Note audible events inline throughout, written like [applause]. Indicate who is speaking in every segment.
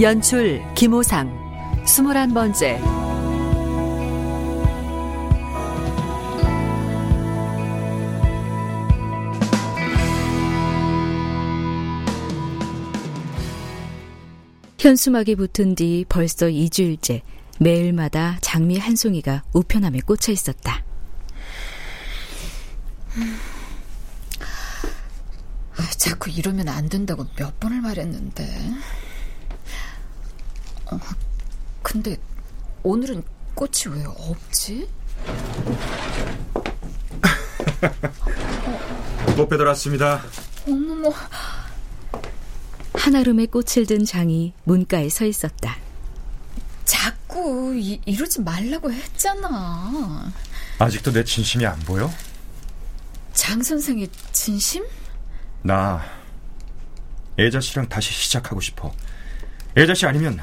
Speaker 1: 연출 김호상 스물한 번째
Speaker 2: 현수막이 붙은 뒤 벌써 2주일째 매일마다 장미 한 송이가 우편함에 꽂혀 있었다.
Speaker 3: 아, 자꾸 이러면 안 된다고 몇 번을 말했는데. 어, 근데 오늘은 꽃이 왜 없지?
Speaker 4: 꽃 배달 왔습니다.
Speaker 3: 어머머.
Speaker 2: 한아름의 꽃을 든 장이 문가에 서 있었다.
Speaker 3: 자꾸 이, 이러지 말라고 했잖아.
Speaker 4: 아직도 내 진심이 안 보여?
Speaker 3: 장 선생의 진심?
Speaker 4: 나 애자 씨랑 다시 시작하고 싶어. 애자 씨 아니면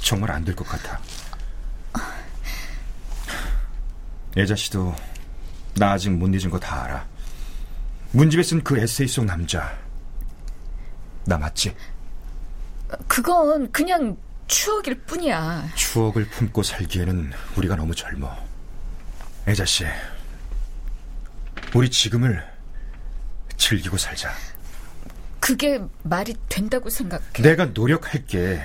Speaker 4: 정말 안 될 것 같아. 애자 씨도 나 아직 못 잊은 거 다 알아. 문집에 쓴 그 에세이 속 남자. 나 맞지?
Speaker 3: 그건 그냥 추억일 뿐이야.
Speaker 4: 추억을 품고 살기에는 우리가 너무 젊어. 애자 씨, 우리 지금을 즐기고 살자.
Speaker 3: 그게 말이 된다고 생각해.
Speaker 4: 내가 노력할게.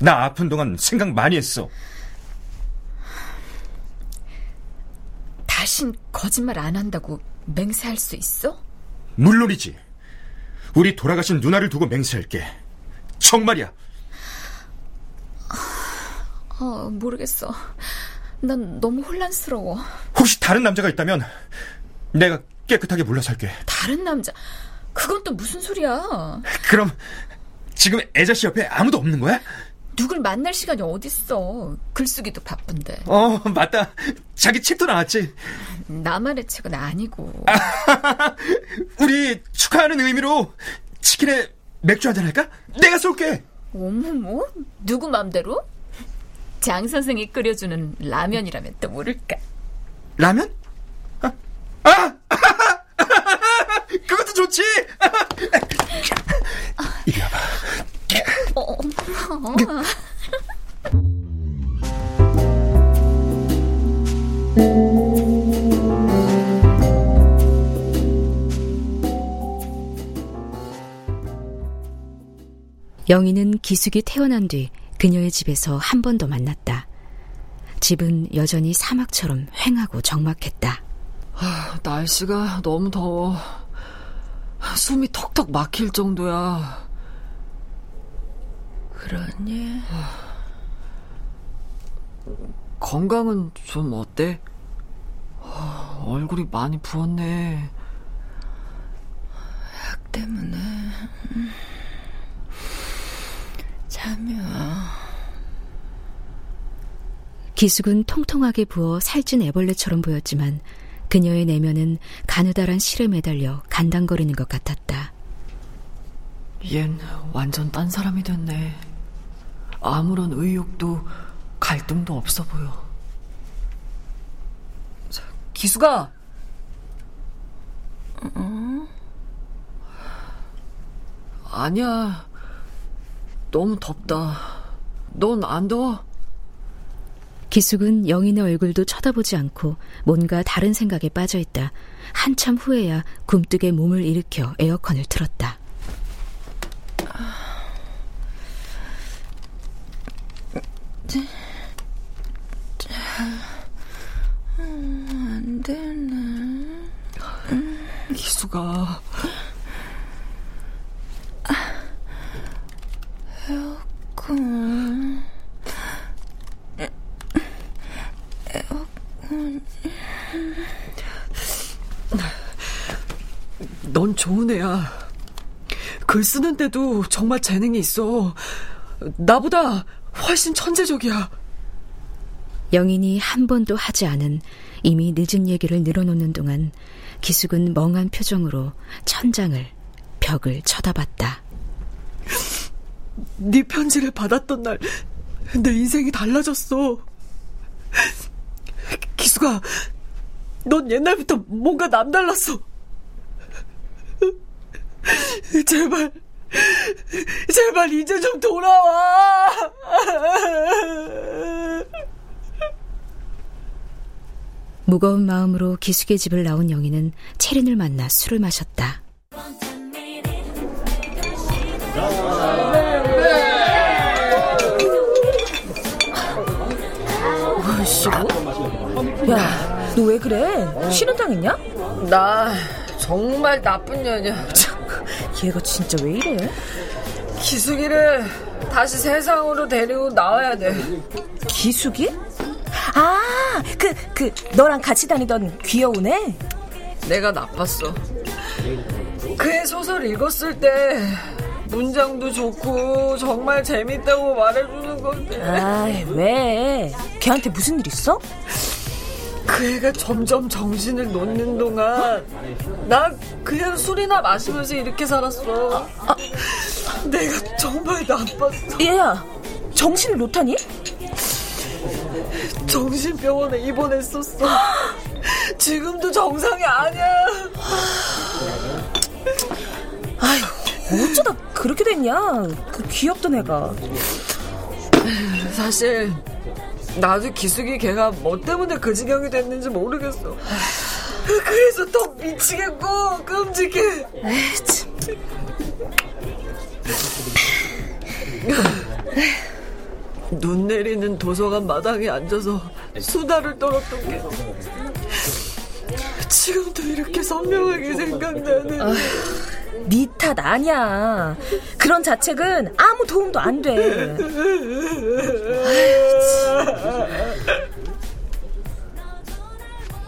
Speaker 4: 나 아픈 동안 생각 많이 했어.
Speaker 3: 다신 거짓말 안 한다고 맹세할 수 있어?
Speaker 4: 물론이지. 우리 돌아가신 누나를 두고 맹세할게. 정말이야.
Speaker 3: 어, 모르겠어. 난 너무 혼란스러워.
Speaker 4: 혹시 다른 남자가 있다면 내가 깨끗하게 물러설게.
Speaker 3: 다른 남자? 그건 또 무슨 소리야?
Speaker 4: 그럼 지금 애자 씨 옆에 아무도 없는 거야?
Speaker 3: 누굴 만날 시간이 어딨어. 글쓰기도 바쁜데.
Speaker 4: 어, [laughs] 맞다. 자기 책도 나왔지.
Speaker 3: 나만의 책은 아니고. [laughs]
Speaker 4: 우리 축하하는 의미로 치킨에 맥주 한잔 할까? 내가 쏠게.
Speaker 3: 어머머, 누구 맘대로? 장 선생이 끓여주는 라면이라면 또 모를까.
Speaker 4: 라면? 아, 아! [laughs] 그것도 좋지. 이리 와봐.
Speaker 3: 어, [laughs] 어.
Speaker 2: 영희는 기숙이 태어난 뒤 그녀의 집에서 한 번 더 만났다. 집은 여전히 사막처럼 휑하고 적막했다.
Speaker 5: 아, 날씨가 너무 더워. 숨이 턱턱 막힐 정도야.
Speaker 3: 그러니?
Speaker 5: 건강은 좀 어때? 얼굴이 많이 부었네.
Speaker 3: 약 때문에. 잠이 와.
Speaker 2: 기숙은 통통하게 부어 살찐 애벌레처럼 보였지만 그녀의 내면은 가느다란 실에 매달려 간당거리는 것 같았다.
Speaker 5: 얜 완전 딴 사람이 됐네. 아무런 의욕도 갈등도 없어 보여. 자, 기수가!
Speaker 3: 응?
Speaker 5: 아니야. 너무 덥다. 넌 안 더워?
Speaker 2: 기숙은 영인의 얼굴도 쳐다보지 않고 뭔가 다른 생각에 빠져 있다. 한참 후에야 굼뜨게 몸을 일으켜 에어컨을 틀었다.
Speaker 3: 안 되네.
Speaker 5: 기 수가
Speaker 3: 에어컨.
Speaker 5: 넌 좋은 애야. 글 쓰는데도 정말 재능이 있어. 나보다 훨씬 천재적이야.
Speaker 2: 영인이 한 번도 하지 않은 이미 늦은 얘기를 늘어놓는 동안 기숙은 멍한 표정으로 천장을 벽을 쳐다봤다.
Speaker 5: 네 편지를 받았던 날 내 인생이 달라졌어. 기수가 넌 옛날부터 뭔가 남달랐어. 제발 제발 이제 좀 돌아와.
Speaker 2: 무거운 마음으로 기숙의 집을 나온 영희는 채린을 만나 술을 마셨다.
Speaker 6: 야, 너 왜 그래? 쉬는 당했냐?
Speaker 5: 나 정말 나쁜 년이야. [laughs]
Speaker 6: 얘가 진짜 왜 이래?
Speaker 5: 기숙이를 다시 세상으로 데리고 나와야 돼.
Speaker 6: 기숙이? 아, 그, 그, 너랑 같이 다니던 귀여운 애?
Speaker 5: 내가 나빴어. 그의 소설 읽었을 때 문장도 좋고 정말 재밌다고 말해주는 건데
Speaker 6: 아, 왜? 걔한테 무슨 일 있어?
Speaker 5: 그 애가 점점 정신을 놓는 동안 난 그냥 술이나 마시면서 이렇게 살았어. 내가 정말 나빴어.
Speaker 6: 얘야, 정신을 놓다니?
Speaker 5: 정신병원에 입원했었어. 지금도 정상이 아니야.
Speaker 6: 어쩌다 그렇게 됐냐? 그 귀엽던 애가.
Speaker 5: 사실 나도 기숙이 걔가 뭐 때문에 그 지경이 됐는지 모르겠어. 그래서 더 미치겠고 끔찍해. [laughs] 눈 내리는 도서관 마당에 앉아서 수다를 떨었던 게 지금도 이렇게 선명하게 생각나는.
Speaker 6: 네탓 아니야. 그런 자책은 아무 도움도 안 돼.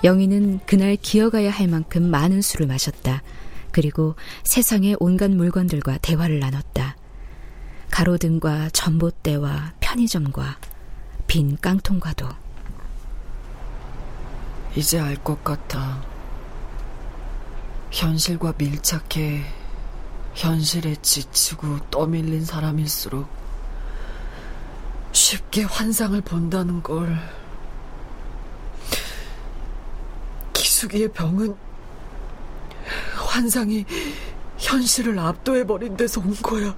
Speaker 2: 영희는 그날 기어가야 할 만큼 많은 술을 마셨다. 그리고 세상의 온갖 물건들과 대화를 나눴다. 가로등과 전봇대와 편의점과 빈 깡통과도.
Speaker 5: 이제 알 것 같아. 현실과 밀착해 현실에 지치고 떠밀린 사람일수록 쉽게 환상을 본다는 걸. 기숙이의 병은 환상이 현실을 압도해버린 데서 온 거야.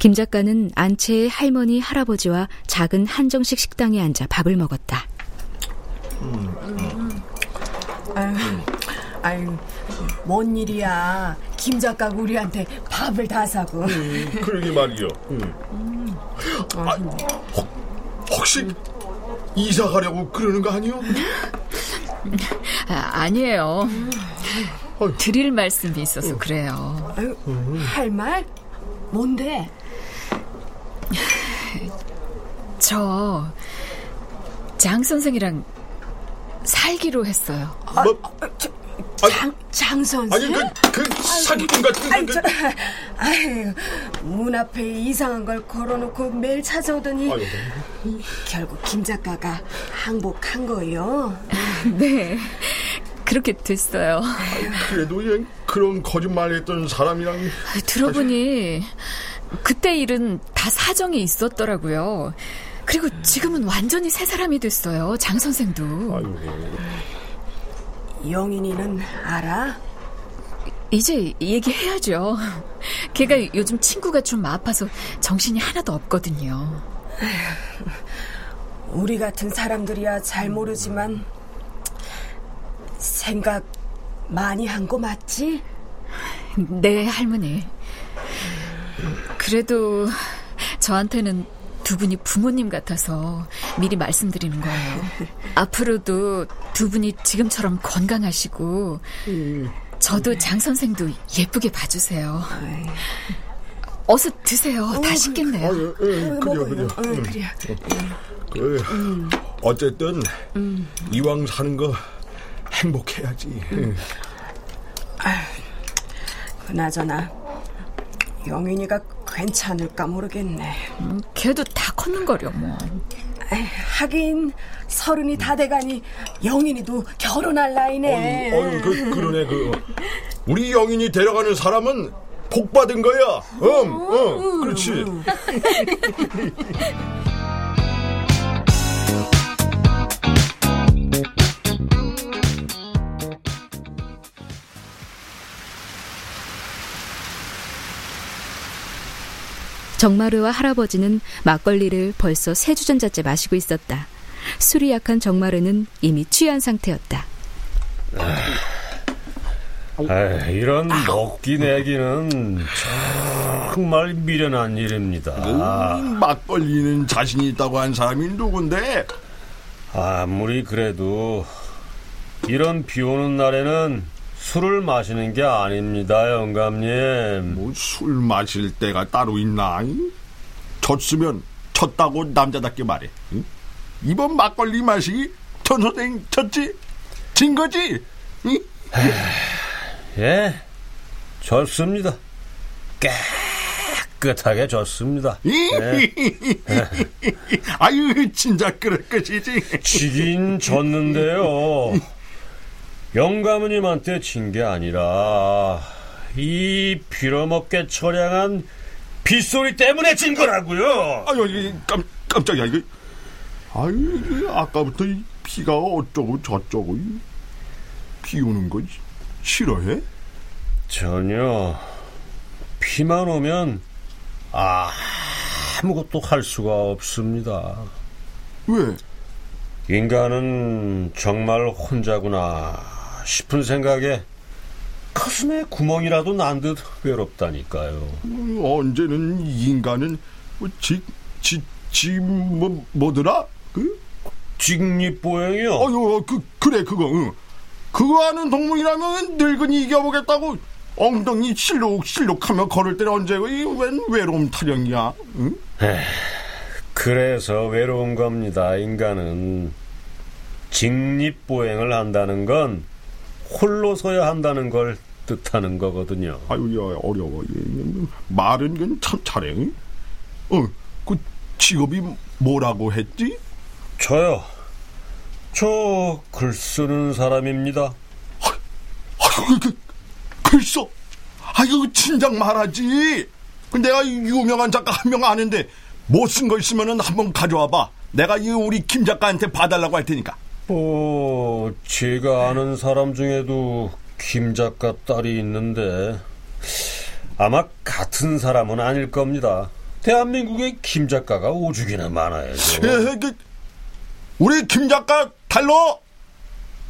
Speaker 2: 김 작가는 안채의 할머니, 할아버지와 작은 한정식 식당에 앉아 밥을 먹었다.
Speaker 7: 아유, 뭔 일이야. 김 작가가 우리한테 밥을 다 사고.
Speaker 8: 그러게 말이요. 응. 아, 혹, 혹시 이사 가려고 그러는 거 아니요?
Speaker 3: 아, 아니에요.
Speaker 8: 어휴.
Speaker 3: 드릴 말씀이 있어서 그래요.
Speaker 7: 아유, 할 말? 뭔데? [laughs]
Speaker 3: 저 장 선생이랑 살기로 했어요.
Speaker 8: 뭐,
Speaker 7: 장, 장 선생?
Speaker 8: 아니 그, 그 사기꾼 같은
Speaker 7: 아이,
Speaker 8: 그,
Speaker 7: 저, 아유, 문 앞에 이상한 걸 걸어놓고 매일 찾아오더니
Speaker 8: 아유,
Speaker 7: 결국 김 작가가 항복한 거요. [laughs]
Speaker 3: 네. 그렇게 됐어요.
Speaker 8: 그래도 얘 그런 거짓말했던 사람이랑
Speaker 3: 들어보니 그때 일은 다 사정이 있었더라고요. 그리고 지금은 완전히 새 사람이 됐어요. 장 선생도.
Speaker 8: 아유,
Speaker 7: 영인이는 알아?
Speaker 3: 이제 얘기해야죠. 걔가 요즘 친구가 좀 아파서 정신이 하나도 없거든요.
Speaker 7: 우리 같은 사람들이야 잘 모르지만 생각 많이 한 거 맞지?
Speaker 3: 네, 할머니. 그래도 저한테는 두 분이 부모님 같아서 미리 말씀드리는 거예요. 앞으로도 두 분이 지금처럼 건강하시고 저도 장 선생도 예쁘게 봐주세요. 어서 드세요. 다 식겠네요.
Speaker 8: 아유, 응, 그래요, 그래요.
Speaker 7: 응,
Speaker 8: 응.
Speaker 7: 그래.
Speaker 8: 그, 어쨌든 이왕 사는 거 행복해야지.
Speaker 7: 그나저나 영인이가 괜찮을까 모르겠네.
Speaker 3: 음, 걔도 다 컸는 거려 뭐.
Speaker 7: 에이, 하긴 서른이 다 돼가니 영인이도 결혼할 나이네.
Speaker 8: 어유, 어유 그, 그러네 그 우리 영인이 데려가는 사람은 복 받은 거야. 음, 음, 그렇지. [laughs]
Speaker 2: 정마루와 할아버지는 막걸리를 벌써 세 주전자째 마시고 있었다. 술이 약한 정마루는 이미 취한 상태였다.
Speaker 9: 아, 이런 먹기 내기는 정말 미련한 일입니다.
Speaker 8: 음, 막걸리는 자신 있다고 한 사람이 누군데?
Speaker 9: 아무리 그래도 이런 비 오는 날에는 술을 마시는 게 아닙니다, 영감님.
Speaker 8: 뭐 술 마실 때가 따로 있나? 졌으면 졌다고 남자답게 말해. 응? 이번 막걸리 마시기 전 선생 졌지? 진 거지? 응?
Speaker 9: 예, 졌습니다. 깨끗하게 졌습니다. 예. [laughs]
Speaker 8: 아유, 진짜 그럴 것이지.
Speaker 9: 지긴 졌는데요. [laughs] 영감님한테 진 게 아니라 이 빌어먹게 처량한 빗소리 때문에 진 거라고요.
Speaker 8: 아유, 깜, 깜짝이야 이거. 아유, 아까부터 이 비가 어쩌고 저쩌고 비 오는 거 싫어해?
Speaker 9: 전혀 비만 오면 아무것도 할 수가 없습니다.
Speaker 8: 왜?
Speaker 9: 인간은 정말 혼자구나 싶은 생각에 가슴에 구멍이라도 난 듯 외롭다니까요.
Speaker 8: 음, 언제는 인간은 뭐 지, 지, 지, 뭐, 뭐더라? 그?
Speaker 9: 직립보행이요?
Speaker 8: 어유, 그, 그래, 그거, 응. 그거 하는 동물이라면 늙은이 이겨보겠다고 엉덩이 실룩실룩하며 걸을 때는 언제고, 이웬 외로움 타령이야, 응?
Speaker 9: 에휴, 그래서 외로운 겁니다, 인간은. 직립보행을 한다는 건 홀로 서야 한다는 걸 뜻하는 거거든요.
Speaker 8: 아유, 야, 어려워. 말은 그건 참 잘해. 어, 그 직업이 뭐라고 했지?
Speaker 9: 저요. 저 글 쓰는 사람입니다.
Speaker 8: 아유, 그, 글 써? 아유, 진작 말하지. 그 내가 유명한 작가 한 명 아는데 못 쓴 거 있으면 한번 가져와 봐. 내가 이 우리 김 작가한테 봐달라고 할 테니까.
Speaker 9: 어, 제가 아는 사람 중에도 김 작가 딸이 있는데 아마 같은 사람은 아닐 겁니다. 대한민국에 김 작가가 오죽이나 많아야죠.
Speaker 8: 예, 그, 우리 김 작가 달러.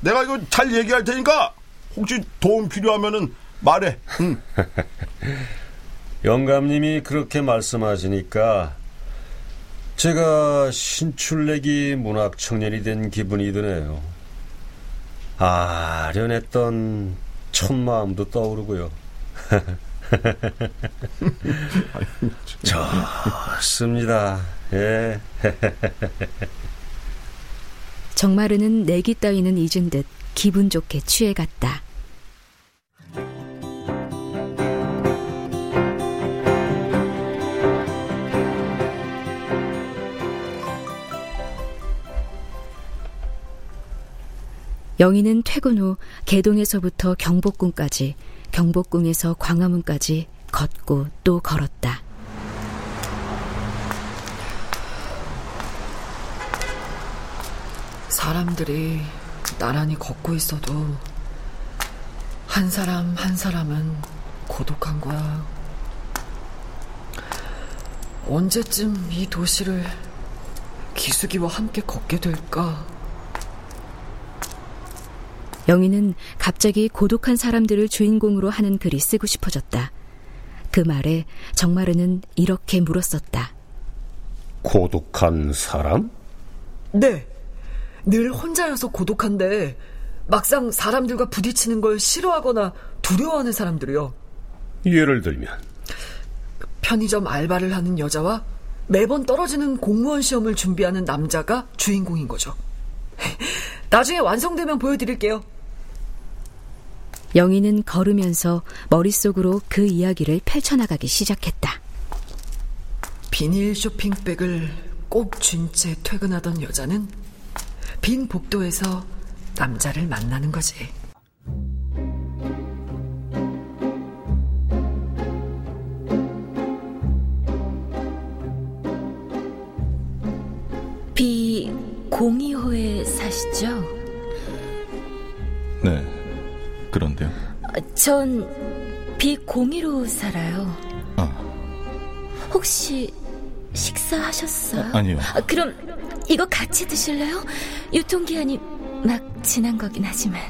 Speaker 8: 내가 이거 잘 얘기할 테니까 혹시 도움 필요하면은 말해. 응. [laughs]
Speaker 9: 영감님이 그렇게 말씀하시니까 제가 신출내기 문학 청년이 된 기분이 드네요. 아련했던 첫 마음도 떠오르고요. [laughs] 좋습니다. 예.
Speaker 2: 정마르는 내기 따위는 잊은 듯 기분 좋게 취해갔다. 영희는 퇴근 후 개동에서부터 경복궁까지, 경복궁에서 광화문까지 걷고 또 걸었다.
Speaker 5: 사람들이 나란히 걷고 있어도 한 사람 한 사람은 고독한 거야. 언제쯤 이 도시를 기숙이와 함께 걷게 될까?
Speaker 2: 영희는 갑자기 고독한 사람들을 주인공으로 하는 글이 쓰고 싶어졌다. 그 말에 정마르는 이렇게 물었었다.
Speaker 9: 고독한 사람?
Speaker 5: 네. 늘 혼자여서 고독한데 막상 사람들과 부딪히는 걸 싫어하거나 두려워하는 사람들이요.
Speaker 9: 예를 들면
Speaker 5: 편의점 알바를 하는 여자와 매번 떨어지는 공무원 시험을 준비하는 남자가 주인공인 거죠. [laughs] 나중에 완성되면 보여드릴게요.
Speaker 2: 영희는 걸으면서 머릿속으로 그 이야기를 펼쳐나가기 시작했다.
Speaker 5: 비닐 쇼핑백을 꼭 쥔 채 퇴근하던 여자는 빈 복도에서 남자를 만나는 거지.
Speaker 2: 비 02호에 사시죠?
Speaker 10: 네, 그런데요.
Speaker 2: 전 B01호 살아요.
Speaker 10: 아,
Speaker 2: 혹시 식사하셨어요?
Speaker 10: 아, 아니요.
Speaker 2: 아, 그럼 이거 같이 드실래요? 유통기한이 막 지난 거긴 하지만.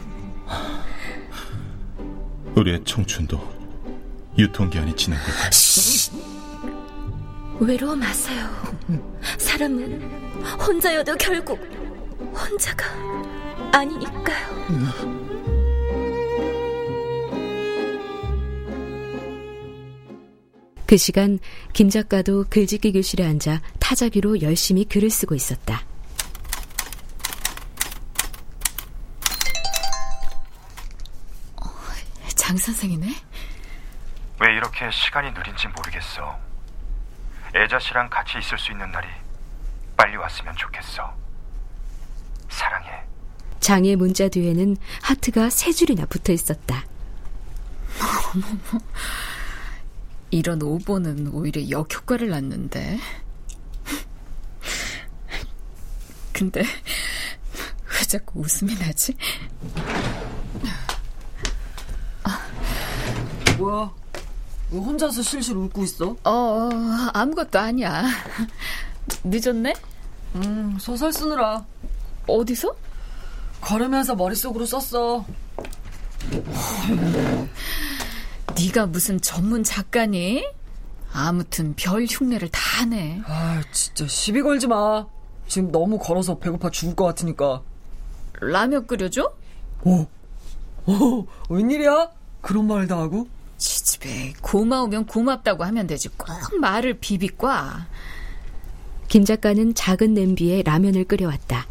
Speaker 10: 우리의 청춘도 유통기한이 지난 걸까요?
Speaker 2: 외로워 마세요. 사람은 혼자여도 결국 혼자가 아니니까요. 그 시간 김 작가도 글짓기 교실에 앉아 타자기로 열심히 글을 쓰고 있었다.
Speaker 3: 장 선생이네?
Speaker 4: 왜 이렇게 시간이 느린지 모르겠어. 애자 씨랑 같이 있을 수 있는 날이 빨리 왔으면 좋겠어. 사랑해.
Speaker 2: 장의 문자 뒤에는 하트가 세 줄이나 붙어 있었다.
Speaker 3: 이런 오보는 오히려 역효과를 낳는데. 근데 왜 자꾸 웃음이 나지?
Speaker 5: 뭐야? 왜 혼자서 실실 웃고 있어?
Speaker 3: 어, 어, 아무것도 아니야. 늦었네?
Speaker 5: 음, 소설 쓰느라.
Speaker 3: 어디서?
Speaker 5: 걸으면서 머릿속으로 썼어.
Speaker 3: 네가 무슨 전문 작가니? 아무튼 별 흉내를 다 하네.
Speaker 5: 아, 진짜 시비 걸지 마. 지금 너무 걸어서 배고파 죽을 것 같으니까.
Speaker 3: 라면 끓여줘?
Speaker 5: 오, 오, 웬일이야? 그런 말다 하고?
Speaker 3: 지집에 고마우면 고맙다고 하면 되지. 꼭 말을 비비과.
Speaker 2: 김 작가는 작은 냄비에 라면을 끓여왔다.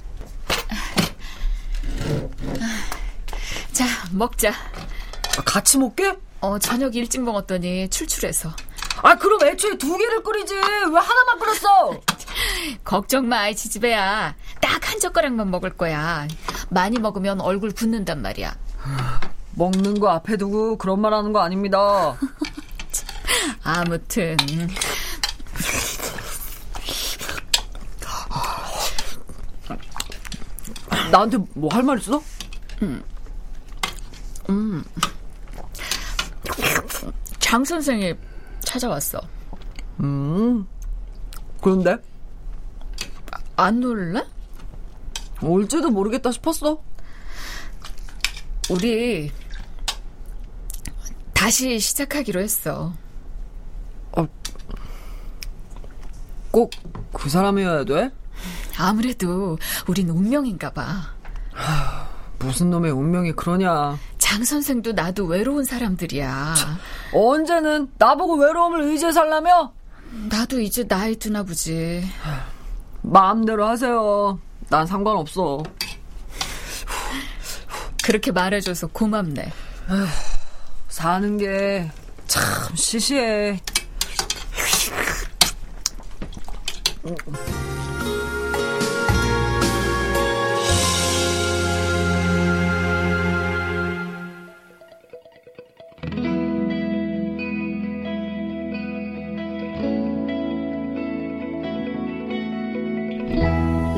Speaker 3: 자, 먹자.
Speaker 5: 아, 같이 먹게?
Speaker 3: 어, 저녁 일찍 먹었더니 출출해서.
Speaker 5: 아, 그럼 애초에 두 개를 끓이지. 왜 하나만 끓였어? [laughs]
Speaker 3: 걱정 마, 이 지지배야. 딱 한 젓가락만 먹을 거야. 많이 먹으면 얼굴 붓는단 말이야. [laughs]
Speaker 5: 먹는 거 앞에 두고 그런 말 하는 거 아닙니다. [laughs]
Speaker 3: 아무튼.
Speaker 5: 나한테 뭐 할 말 있어?
Speaker 3: 음. 음. 장 선생이 찾아왔어.
Speaker 5: 음. 그런데?
Speaker 3: 안 놀래?
Speaker 5: 올지도 모르겠다 싶었어.
Speaker 3: 우리 다시 시작하기로 했어.
Speaker 5: 어, 꼭 그 사람이어야 돼?
Speaker 3: 아무래도 우린 운명인가 봐.
Speaker 5: 하, 무슨 놈의 운명이 그러냐.
Speaker 3: 장 선생도 나도 외로운 사람들이야.
Speaker 5: 언제는 나보고 외로움을 의지해 살라며?
Speaker 3: 나도 이제 나이 드나 보지.
Speaker 5: 마음대로 하세요. 난 상관없어.
Speaker 3: 그렇게 말해줘서 고맙네.
Speaker 5: 에휴, 사는 게 참 시시해.